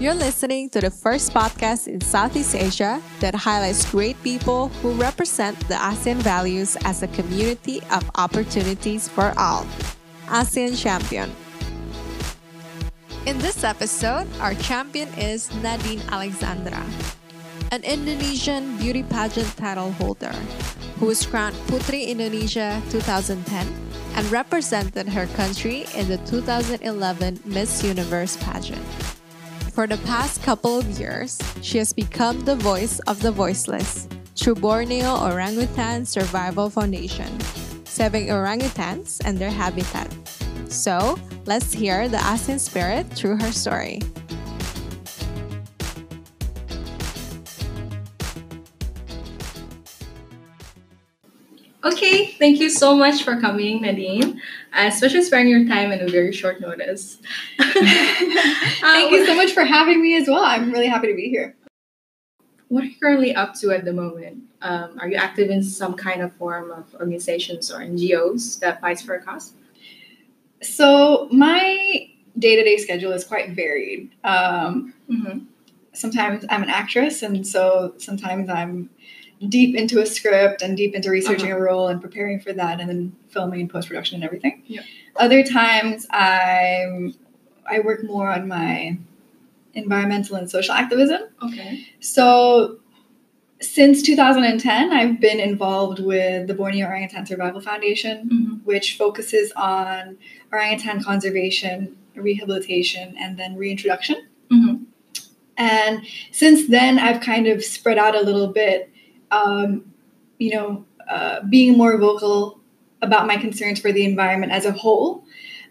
You're listening to the first podcast in Southeast Asia that highlights great people who represent the ASEAN values as a community of opportunities for all. ASEAN Champion. In this episode, our champion is Nadine Alexandra, an Indonesian beauty pageant title holder who was crowned Putri Indonesia 2010 and represented her country in the 2011 Miss Universe pageant. For the past couple of years, she has become the voice of the voiceless through Borneo Orangutan Survival Foundation, saving orangutans and their habitat. So, let's hear the ASEAN spirit through her story. Okay, thank you so much for coming, Nadine, especially sparing your time in a very short notice. Thank you so much for having me as well. I'm really happy to be here. What are you currently up to at the moment? Um, are you active in some kind of form of organizations or NGOs that fights for a cause? So my day-to-day schedule is quite varied. Um, Mm-hmm. Sometimes I'm an actress, and so sometimes I'm deep into a script and deep into researching Uh-huh. a role and preparing for that, and then filming and post-production and everything. Yeah. Other times I'm I work more on my environmental and social activism. Okay. So, since 2010, I've been involved with the Borneo Orangutan Survival Foundation, Mm-hmm. which focuses on orangutan conservation, rehabilitation, and then reintroduction. Mm-hmm. And since then, I've kind of spread out a little bit, um, you know, uh, being more vocal about my concerns for the environment as a whole.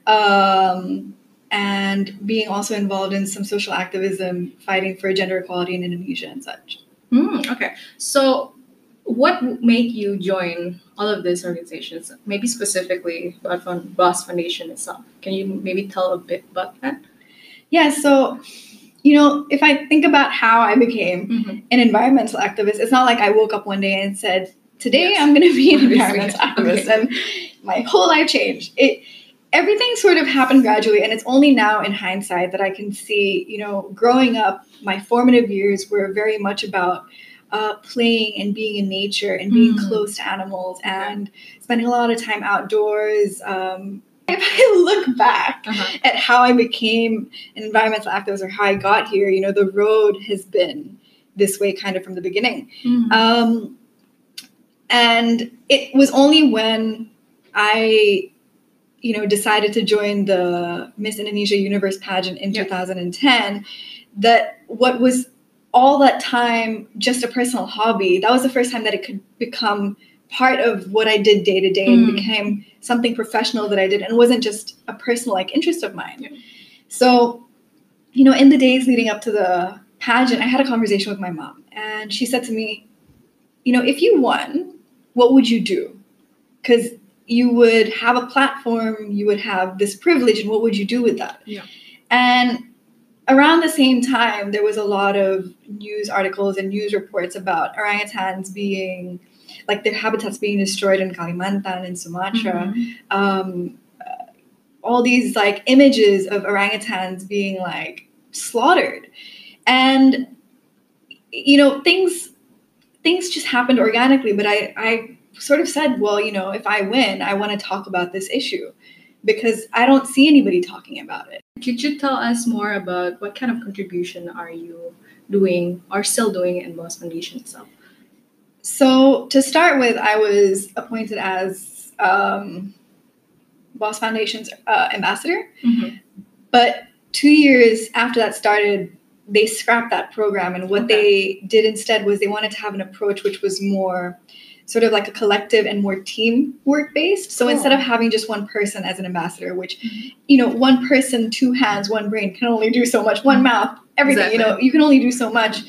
Um, and being also involved in some social activism, fighting for gender equality in Indonesia and such. Mm, okay. So, what made you join all of these organizations? Maybe specifically about BOS Foundation itself. Can you maybe tell a bit about that? Yeah, so, you know, if I think about how I became Mm-hmm. an environmental activist, it's not like I woke up one day and said, Today Yes. I'm going to be an environmental activist, Okay. and my whole life changed. It everything sort of happened gradually, and it's only now in hindsight that I can see, you know, growing up, my formative years were very much about uh, playing and being in nature and being Mm. close to animals and spending a lot of time outdoors. Um, if I look back Uh-huh. at how I became an environmental activist or how I got here, you know, the road has been this way kind of from the beginning. Mm-hmm. Um, and it was only when I, you know, decided to join the Miss Indonesia Universe pageant in Yeah. 2010 that what was all that time just a personal hobby, that was the first time that it could become part of what I did day to day and Mm. became something professional that I did and wasn't just a personal like interest of mine. Yeah. So, you know, in the days leading up to the pageant, I had a conversation with my mom and she said to me, you know, if you won, what would you do? Because you would have a platform, you would have this privilege, and what would you do with that? Yeah. And around the same time, there was a lot of news articles and news reports about orangutans being, like their habitats being destroyed in Kalimantan and Sumatra. Mhm. Um, uh, all these like images of orangutans being like slaughtered, and you know things things just happened organically. But I I sort of said, well, you know, if I win, I want to talk about this issue because I don't see anybody talking about it. Could you tell us more about what kind of contribution are you doing or still doing in BOS Foundation itself? So to start with, I was appointed as um, BOS Foundation's uh, ambassador. Mm-hmm. But two years after that started, they scrapped that program. And what they did instead was they wanted to have an approach which was more sort of like a collective and more teamwork based. So Cool. instead of having just one person as an ambassador, which, Mhm. you know, one person, two hands, one brain can only do so much, one mouth, everything, you know, you can only do so much.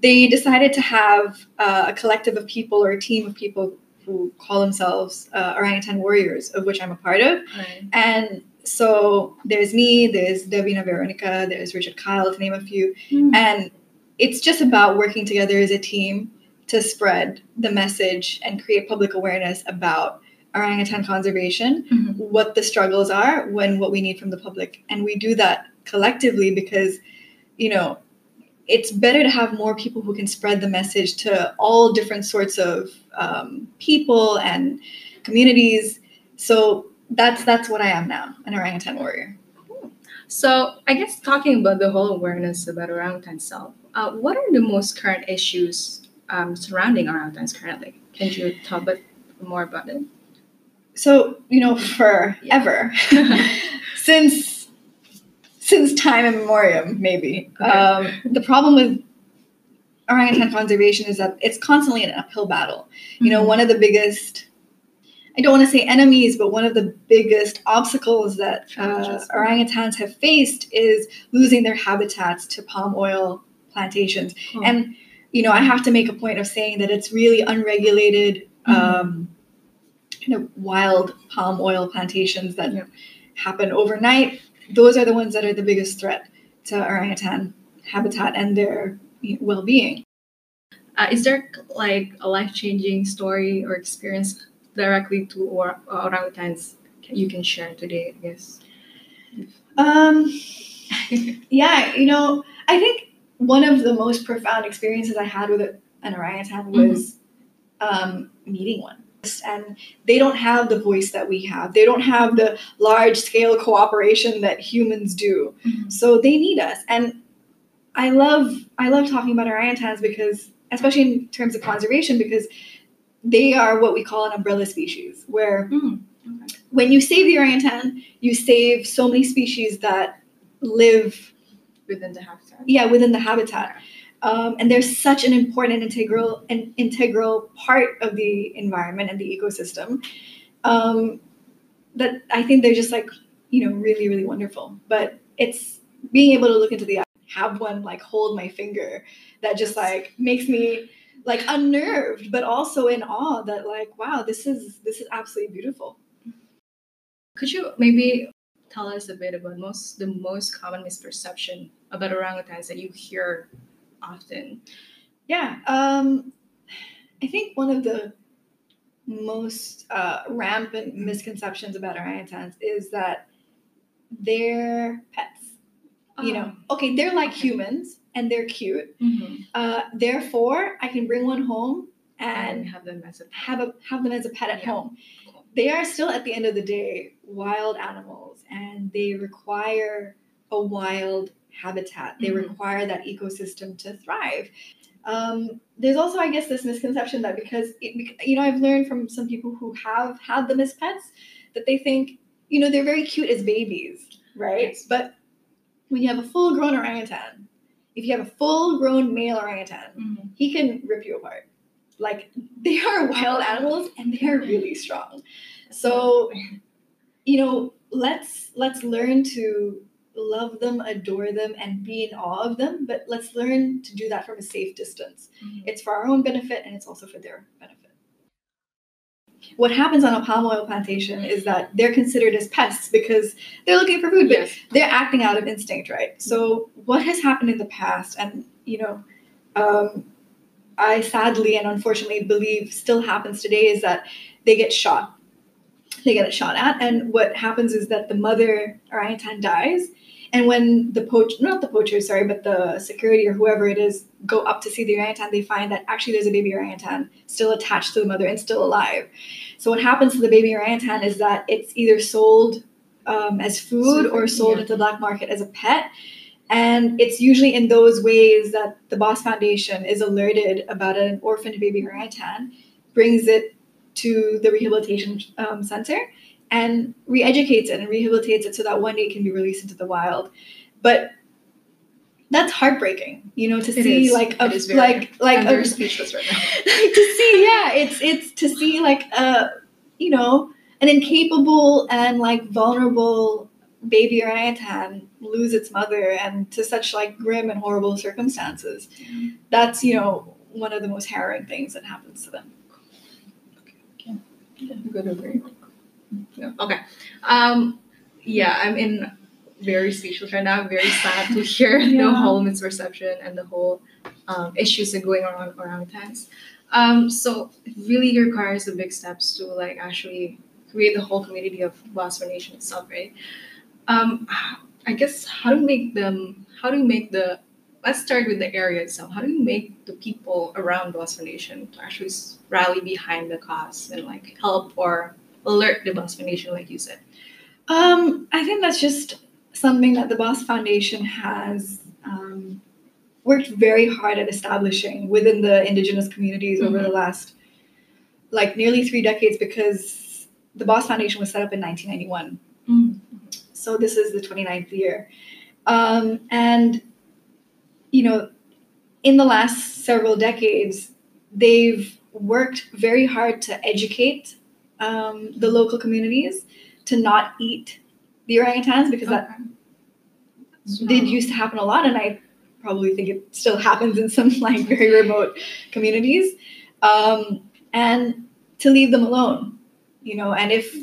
They decided to have uh, a collective of people or a team of people who call themselves uh, orangutan warriors, of which I'm a part of. Right. And so there's me, there's Davina Veronica, there's Richard Kyle, to name a few. And it's just about working together as a team to spread the message and create public awareness about orangutan conservation, Mhm. what the struggles are, when what we need from the public. And we do that collectively because, you know, it's better to have more people who can spread the message to all different sorts of um, people and communities. So that's that's what I am now, an orangutan warrior. So I guess talking about the whole awareness about orangutan self, uh, what are the most current issues um, surrounding orangutans currently? Can you talk a bit more about it? So you know, forever since since time immemorial, maybe Okay. um, the problem with orangutan conservation is that it's constantly an uphill battle. You know, Mhm. one of the biggest I don't want to say enemies, but one of the biggest obstacles that uh, orangutans have faced is losing their habitats to palm oil plantations. Cool. And, you know, I have to make a point of saying that it's really unregulated, Mhm. um, kind of wild palm oil plantations that Yeah. happen overnight. Those are the ones that are the biggest threat to orangutan habitat and their well being. Uh, is there like a life changing story or experience directly to or- orangutans you can share today? I guess. Um, yeah, you know, I think one of the most profound experiences I had with an orangutan was um, meeting one. And they don't have the voice that we have. They don't have the large scale cooperation that humans do. So they need us. And I love I love talking about orangutans because especially in terms of conservation because they are what we call an umbrella species where Mm, okay. when you save the orangutan, you save so many species that live, Within the habitat. yeah, within the habitat. Um, and they're such an important integral an integral part of the environment and the ecosystem um, that I think they're just like you know really really wonderful. But it's being able to look into the eye, have one like hold my finger that just like makes me like unnerved, but also in awe that like wow this is this is absolutely beautiful. Could you maybe tell us a bit about most the most common misperception about orangutans that you hear often? Yeah. Um, I think one of the most uh, rampant misconceptions about orangutans is that they're pets. You know, okay, they're like humans and they're cute. Mhm. Uh, therefore, I can bring one home and and have them as a have a have them as a pet at Yeah. home. Cool. They are still, at the end of the day, wild animals, and they require a wild habitat. They Mhm. require that ecosystem to thrive. Um, there's also, I guess, this misconception that because it, you know, I've learned from some people who have had them as pets that they think, you know, they're very cute as babies, right? Yes. But when you have a full-grown orangutan, if you have a full-grown male orangutan, Mhm. he can rip you apart. Like they are wild animals and they are really strong. So, you know, let's let's learn to love them, adore them, and be in awe of them. But let's learn to do that from a safe distance. Mhm. It's for our own benefit and it's also for their benefit. What happens on a palm oil plantation is that they're considered as pests because they're looking for food, but Yes. they're acting out of instinct, right? So what has happened in the past, and you know, um, I sadly and unfortunately believe still happens today, is that they get shot. They get shot at, and what happens is that the mother orangutan dies, and when the poach, not the poachers, sorry, but the security or whoever it is, go up to see the orangutan, they find that actually there's a baby orangutan still attached to the mother and still alive. So what happens to the baby orangutan is that it's either sold um, as food or sold Yeah. into the black market as a pet. And it's usually in those ways that the BOS Foundation is alerted about an orphaned baby orangutan, brings it to the rehabilitation um, center, and re-educates it and rehabilitates it so that one day it can be released into the wild. But that's heartbreaking, you know, to It see is. like a It is very- like like I'm a, speechless right now. like to see yeah it's it's to see like a you know an incapable and like vulnerable baby orangutan lose its mother and to such like grim and horrible circumstances that's you know one of the most harrowing things that happens to them Good agree. Yeah. Okay. Um. Yeah, I'm in very speechless right now. I'm very sad to hear the Yeah. whole misperception and the whole um, issues that are going on orangutans. Um. So it really requires the big steps to like actually create the whole community of Basque Nation itself, right? Um. I guess how to make them how to make the let's start with the area itself. How do you make the people around BOS Foundation to actually rally behind the cause and like help or alert the BOS Foundation, like you said? Um, I think that's just something that the BOS Foundation has um, worked very hard at establishing within the indigenous communities over the last like nearly three decades because the Boss Foundation was set up in 1991. So this is the 29th year. Um, and, you know, in the last several decades, they've worked very hard to educate um, the local communities to not eat the orangutans because that Okay. did used to happen a lot and i probably think it still happens in some like very remote communities um, and to leave them alone you know and if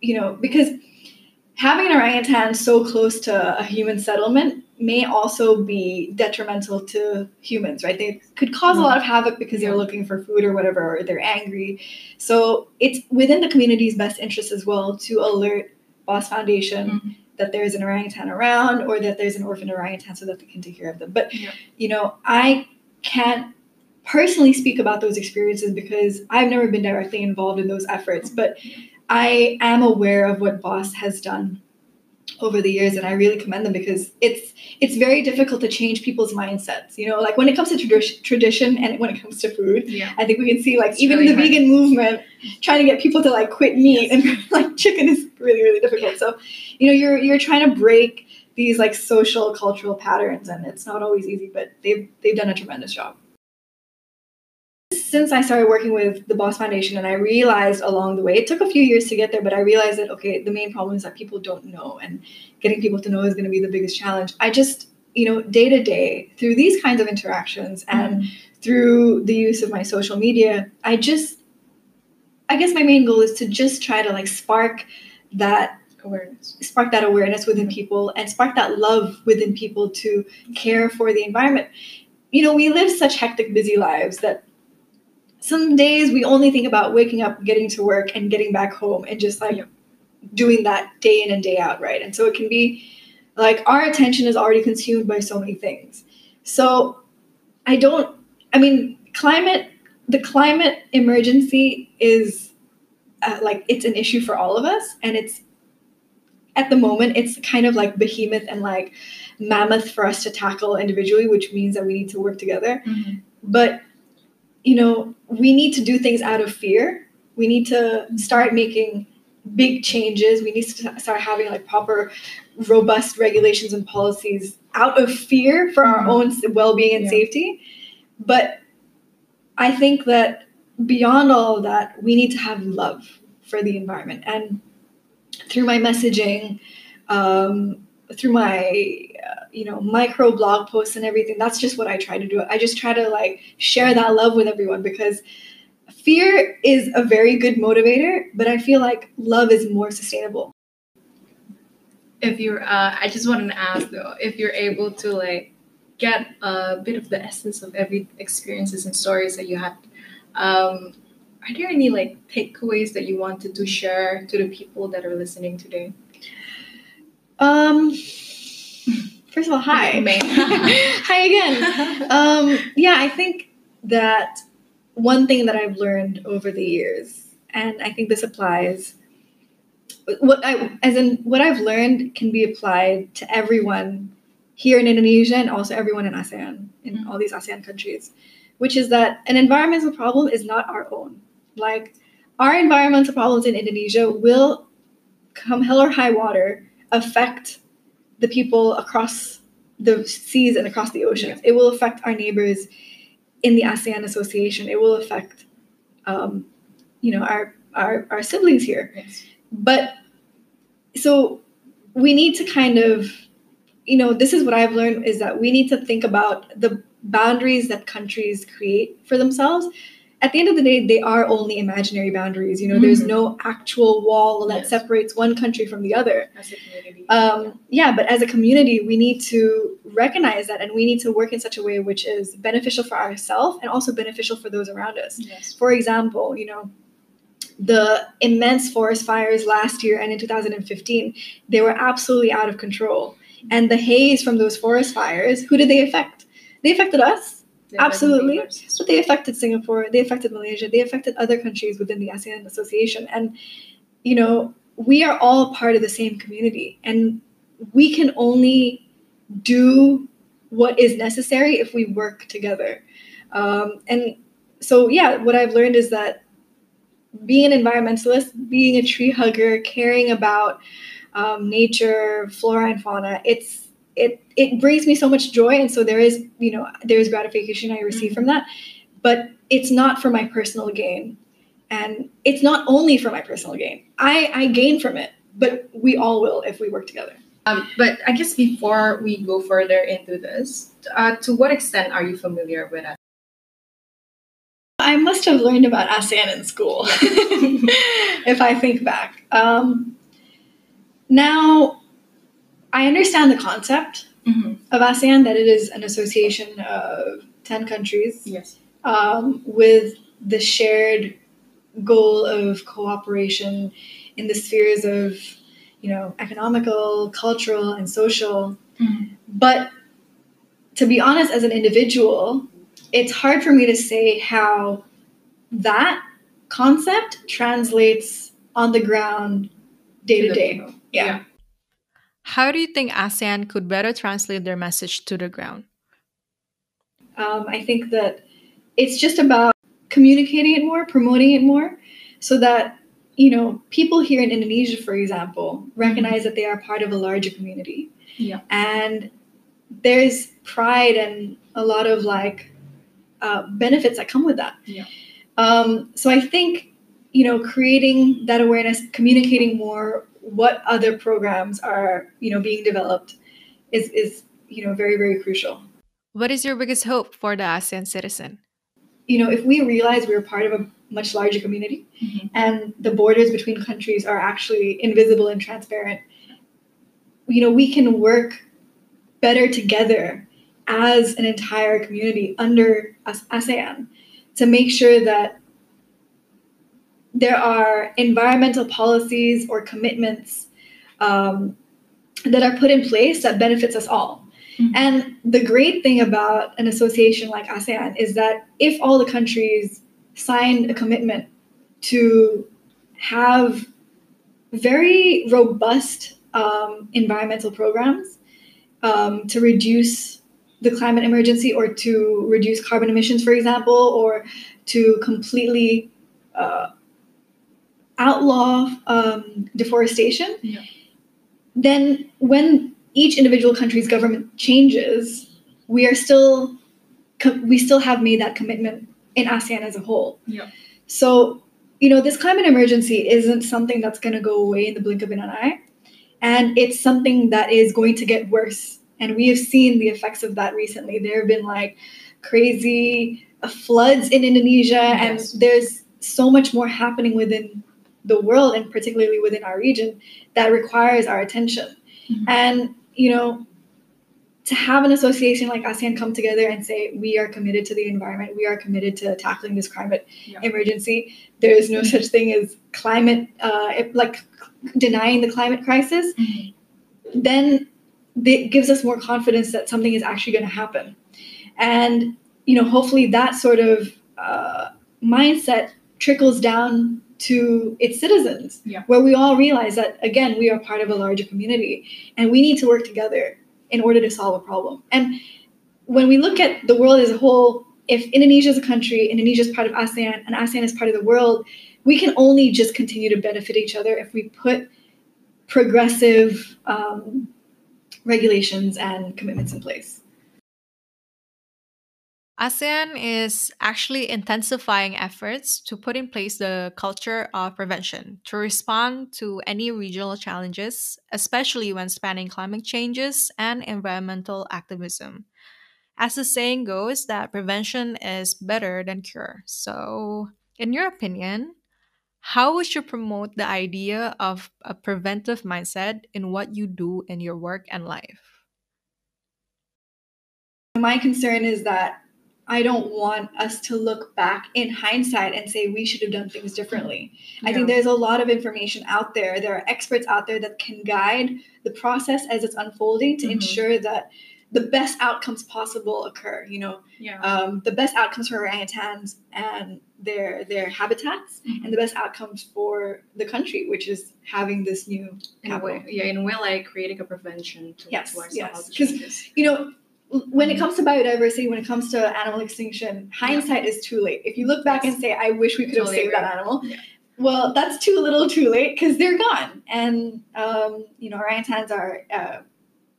you know because having an orangutan so close to a human settlement may also be detrimental to humans right they could cause a lot of havoc because they're looking for food or whatever or they're angry so it's within the community's best interest as well to alert BOS foundation Mhm. that there's an orangutan around or that there's an orphan orangutan so that they can take care of them. But Yeah. you know, I can't personally speak about those experiences because I've never been directly involved in those efforts, but I am aware of what BOS has done over the years and I really commend them because it's it's very difficult to change people's mindsets. You know, like when it comes to tradi- tradition and when it comes to food, Yeah. I think we can see like It's even really the hard. vegan movement trying to get people to like quit meat and like chicken is really really difficult. So, you know, you're you're trying to break these like social cultural patterns and it's not always easy, but they've they've done a tremendous job. Since I started working with the BOS Foundation and I realized along the way, it took a few years to get there, but I realized that okay, the main problem is that people don't know and getting people to know is going to be the biggest challenge. I just, you know, day to day through these kinds of interactions and mm-hmm. through the use of my social media, I just, I guess my main goal is to just try to like spark that awareness. spark that awareness within mm-hmm. people and spark that love within people to care for the environment. You know, we live such hectic, busy lives that some days we only think about waking up, getting to work, and getting back home and just like Yep. doing that day in and day out, right? And so it can be like our attention is already consumed by so many things. So I don't, I mean, climate, the climate emergency is uh, like it's an issue for all of us and it's at the moment it's kind of like behemoth and like mammoth for us to tackle individually which means that we need to work together but you know we need to do things out of fear we need to start making big changes we need to start having like proper robust regulations and policies out of fear for our Mhm. own well-being and Yeah. safety but i think that beyond all of that we need to have love for the environment and through my messaging um, through my you know micro blog posts and everything. That's just what i try to do. I just try to like share that love with everyone because fear is a very good motivator but i feel like love is more sustainable. If you're, uh, I just wanted to ask though, if you're able to like get a bit of the essence of every experiences and stories that you had, um, are there any like takeaways that you wanted to share to the people that are listening today? um first of all hi hi again um, yeah, I think that one thing that I've learned over the years, and I think this applies, what I as in what I've learned can be applied to everyone here in Indonesia and also everyone in ASEAN, in Mhm. all these ASEAN countries, which is that an environmental problem is not our own. Like our environmental problems in Indonesia will come hell or high water affect the people across the seas and across the oceans. It will affect our neighbors in the ASEAN Association. It will affect, um, you know, our, our our siblings here. Yes. But so we need to kind of, you know, this is what I've learned is that we need to think about the boundaries that countries create for themselves. At the end of the day, they are only imaginary boundaries. You know, there's Mhm. no actual wall that Yes. separates one country from the other As a community. um, yeah but as a community we need to recognize that and we need to work in such a way which is beneficial for ourselves and also beneficial for those around us yes. for example you know the immense forest fires last year and in 2015 they were absolutely out of control And the haze from those forest fires, who did they affect? They affected us, They're Absolutely. but they affected Singapore, they affected Malaysia, they affected other countries within the ASEAN Association. And, you know, we are all part of the same community. And we can only do what is necessary if we work together. Um, and so, yeah, what I've learned is that being an environmentalist, being a tree hugger, caring about um, nature, flora, and fauna, it's it it brings me so much joy, and so there is you know there is gratification I receive from that, but it's not for my personal gain, and it's not only for my personal gain. I I gain from it, but we all will if we work together. Um, but I guess before we go further into this, uh, to what extent are you familiar with it? I must have learned about ASEAN in school, if I think back. Um, now, I understand the concept Mhm. of ASEAN that it is an association of 10 countries Yes. um, with the shared goal of cooperation in the spheres of, you know, economical, cultural, and social. Mhm. But to be honest, as an individual, it's hard for me to say how that concept translates on the ground day to the day. people. Yeah. How do you think ASEAN could better translate their message to the ground? Um, I think that it's just about communicating it more, promoting it more, so that you know people here in Indonesia, for example, recognize that they are part of a larger community, Yeah. and there's pride and a lot of like uh, benefits that come with that. Yeah. Um, so I think you know creating that awareness, communicating more what other programs are you know being developed is is you know very very crucial. What is your biggest hope for the ASEAN citizen? you know, if we realize we're part of a much larger community Mhm. and the borders between countries are actually invisible and transparent, you know, we can work better together as an entire community under AS- ASEAN to make sure that there are environmental policies or commitments um, that are put in place that benefits us all. Mhm. And the great thing about an association like ASEAN is that if all the countries signed a commitment to have very robust um, environmental programs um, to reduce the climate emergency or to reduce carbon emissions, for example, or to completely uh, outlaw um, deforestation, Yeah. then when each individual country's government changes, we are still we still have made that commitment in ASEAN as a whole. Yeah. So, you know, this climate emergency isn't something that's going to go away in the blink of an eye, and it's something that is going to get worse. And we have seen the effects of that recently. There have been like crazy uh, floods in Indonesia, Yes. and there's so much more happening within the world and particularly within our region that requires our attention. Mhm. And, you know, to have an association like ASEAN come together and say, we are committed to the environment, we are committed to tackling this climate Yeah. emergency. There is no such thing as climate, uh, like denying the climate crisis, Mhm. then it gives us more confidence that something is actually going to happen. And, you know, hopefully that sort of uh, mindset trickles down to its citizens, Yeah. where we all realize that, again, we are part of a larger community and we need to work together in order to solve a problem. And when we look at the world as a whole, if Indonesia is a country, Indonesia is part of ASEAN, and ASEAN is part of the world, we can only just continue to benefit each other if we put progressive um, regulations and commitments in place. ASEAN is actually intensifying efforts to put in place the culture of prevention to respond to any regional challenges, especially when spanning climate changes and environmental activism. As the saying goes, that prevention is better than cure. So, in your opinion, how would you promote the idea of a preventive mindset in what you do in your work and life? My concern is that I don't want us to look back in hindsight and say we should have done things differently. I think there's a lot of information out there. There are experts out there that can guide the process as it's unfolding to Mhm. ensure that the best outcomes possible occur. You know, Yeah. um, the best outcomes for orangutans and their their habitats, Mhm. and the best outcomes for the country, which is having this new in way, yeah, in a way, like creating a prevention to, Yes, yes, all the 'cause- changes. you know when it comes to biodiversity when it comes to animal extinction hindsight is too late if you look back Yes. and say i wish we could have Totally saved that animal Yeah. well that's too little too late because they're gone and um, you know orangutans are uh,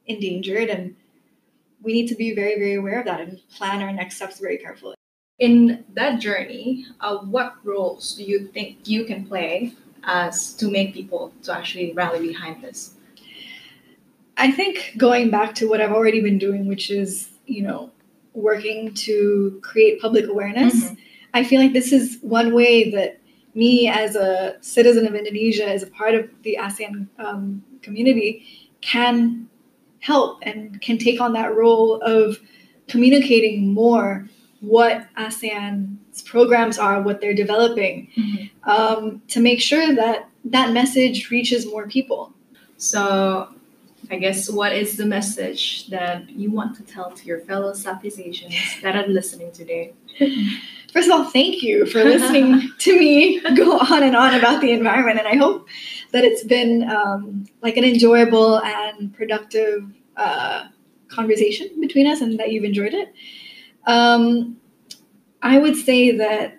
endangered and we need to be very very aware of that and plan our next steps very carefully In that journey, uh, what roles do you think you can play as to make people to actually rally behind this? I think going back to what I've already been doing, which is, you know, working to create public awareness, Mhm. I feel like this is one way that me, as a citizen of Indonesia, as a part of the ASEAN um, community, can help and can take on that role of communicating more what ASEAN's programs are, what they're developing, um, to make sure that that message reaches more people. So, I guess what is the message that you want to tell to your fellow Southeast Asians that are listening today? First of all, thank you for listening to me go on and on about the environment. And I hope that it's been um, like an enjoyable and productive uh, conversation between us and that you've enjoyed it. Um, I would say that,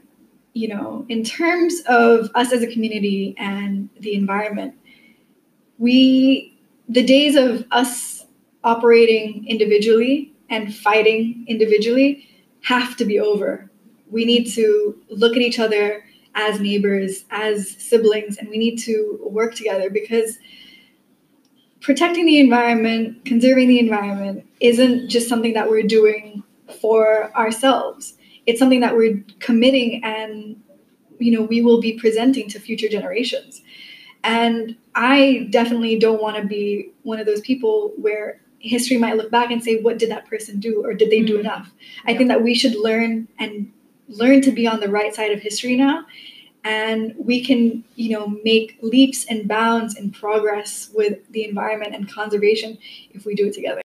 you know, in terms of us as a community and the environment, we, the days of us operating individually and fighting individually have to be over we need to look at each other as neighbors, as siblings, and we need to work together because protecting the environment, conserving the environment isn't just something that we're doing for ourselves. It's something that we're committing and you know we will be presenting to future generations. And I definitely don't want to be one of those people where history might look back and say what did that person do or did they do Mhm. enough? I think that we should learn and learn to be on the right side of history now and we can you know make leaps and bounds in progress with the environment and conservation if we do it together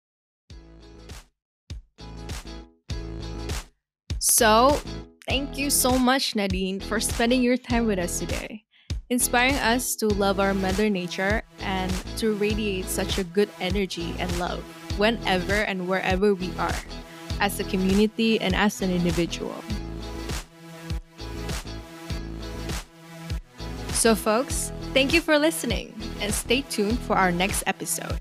So, thank you so much, Nadine, for spending your time with us today, inspiring us to love our Mother Nature and to radiate such a good energy and love whenever and wherever we are, as a community and as an individual. So, folks, thank you for listening and stay tuned for our next episode.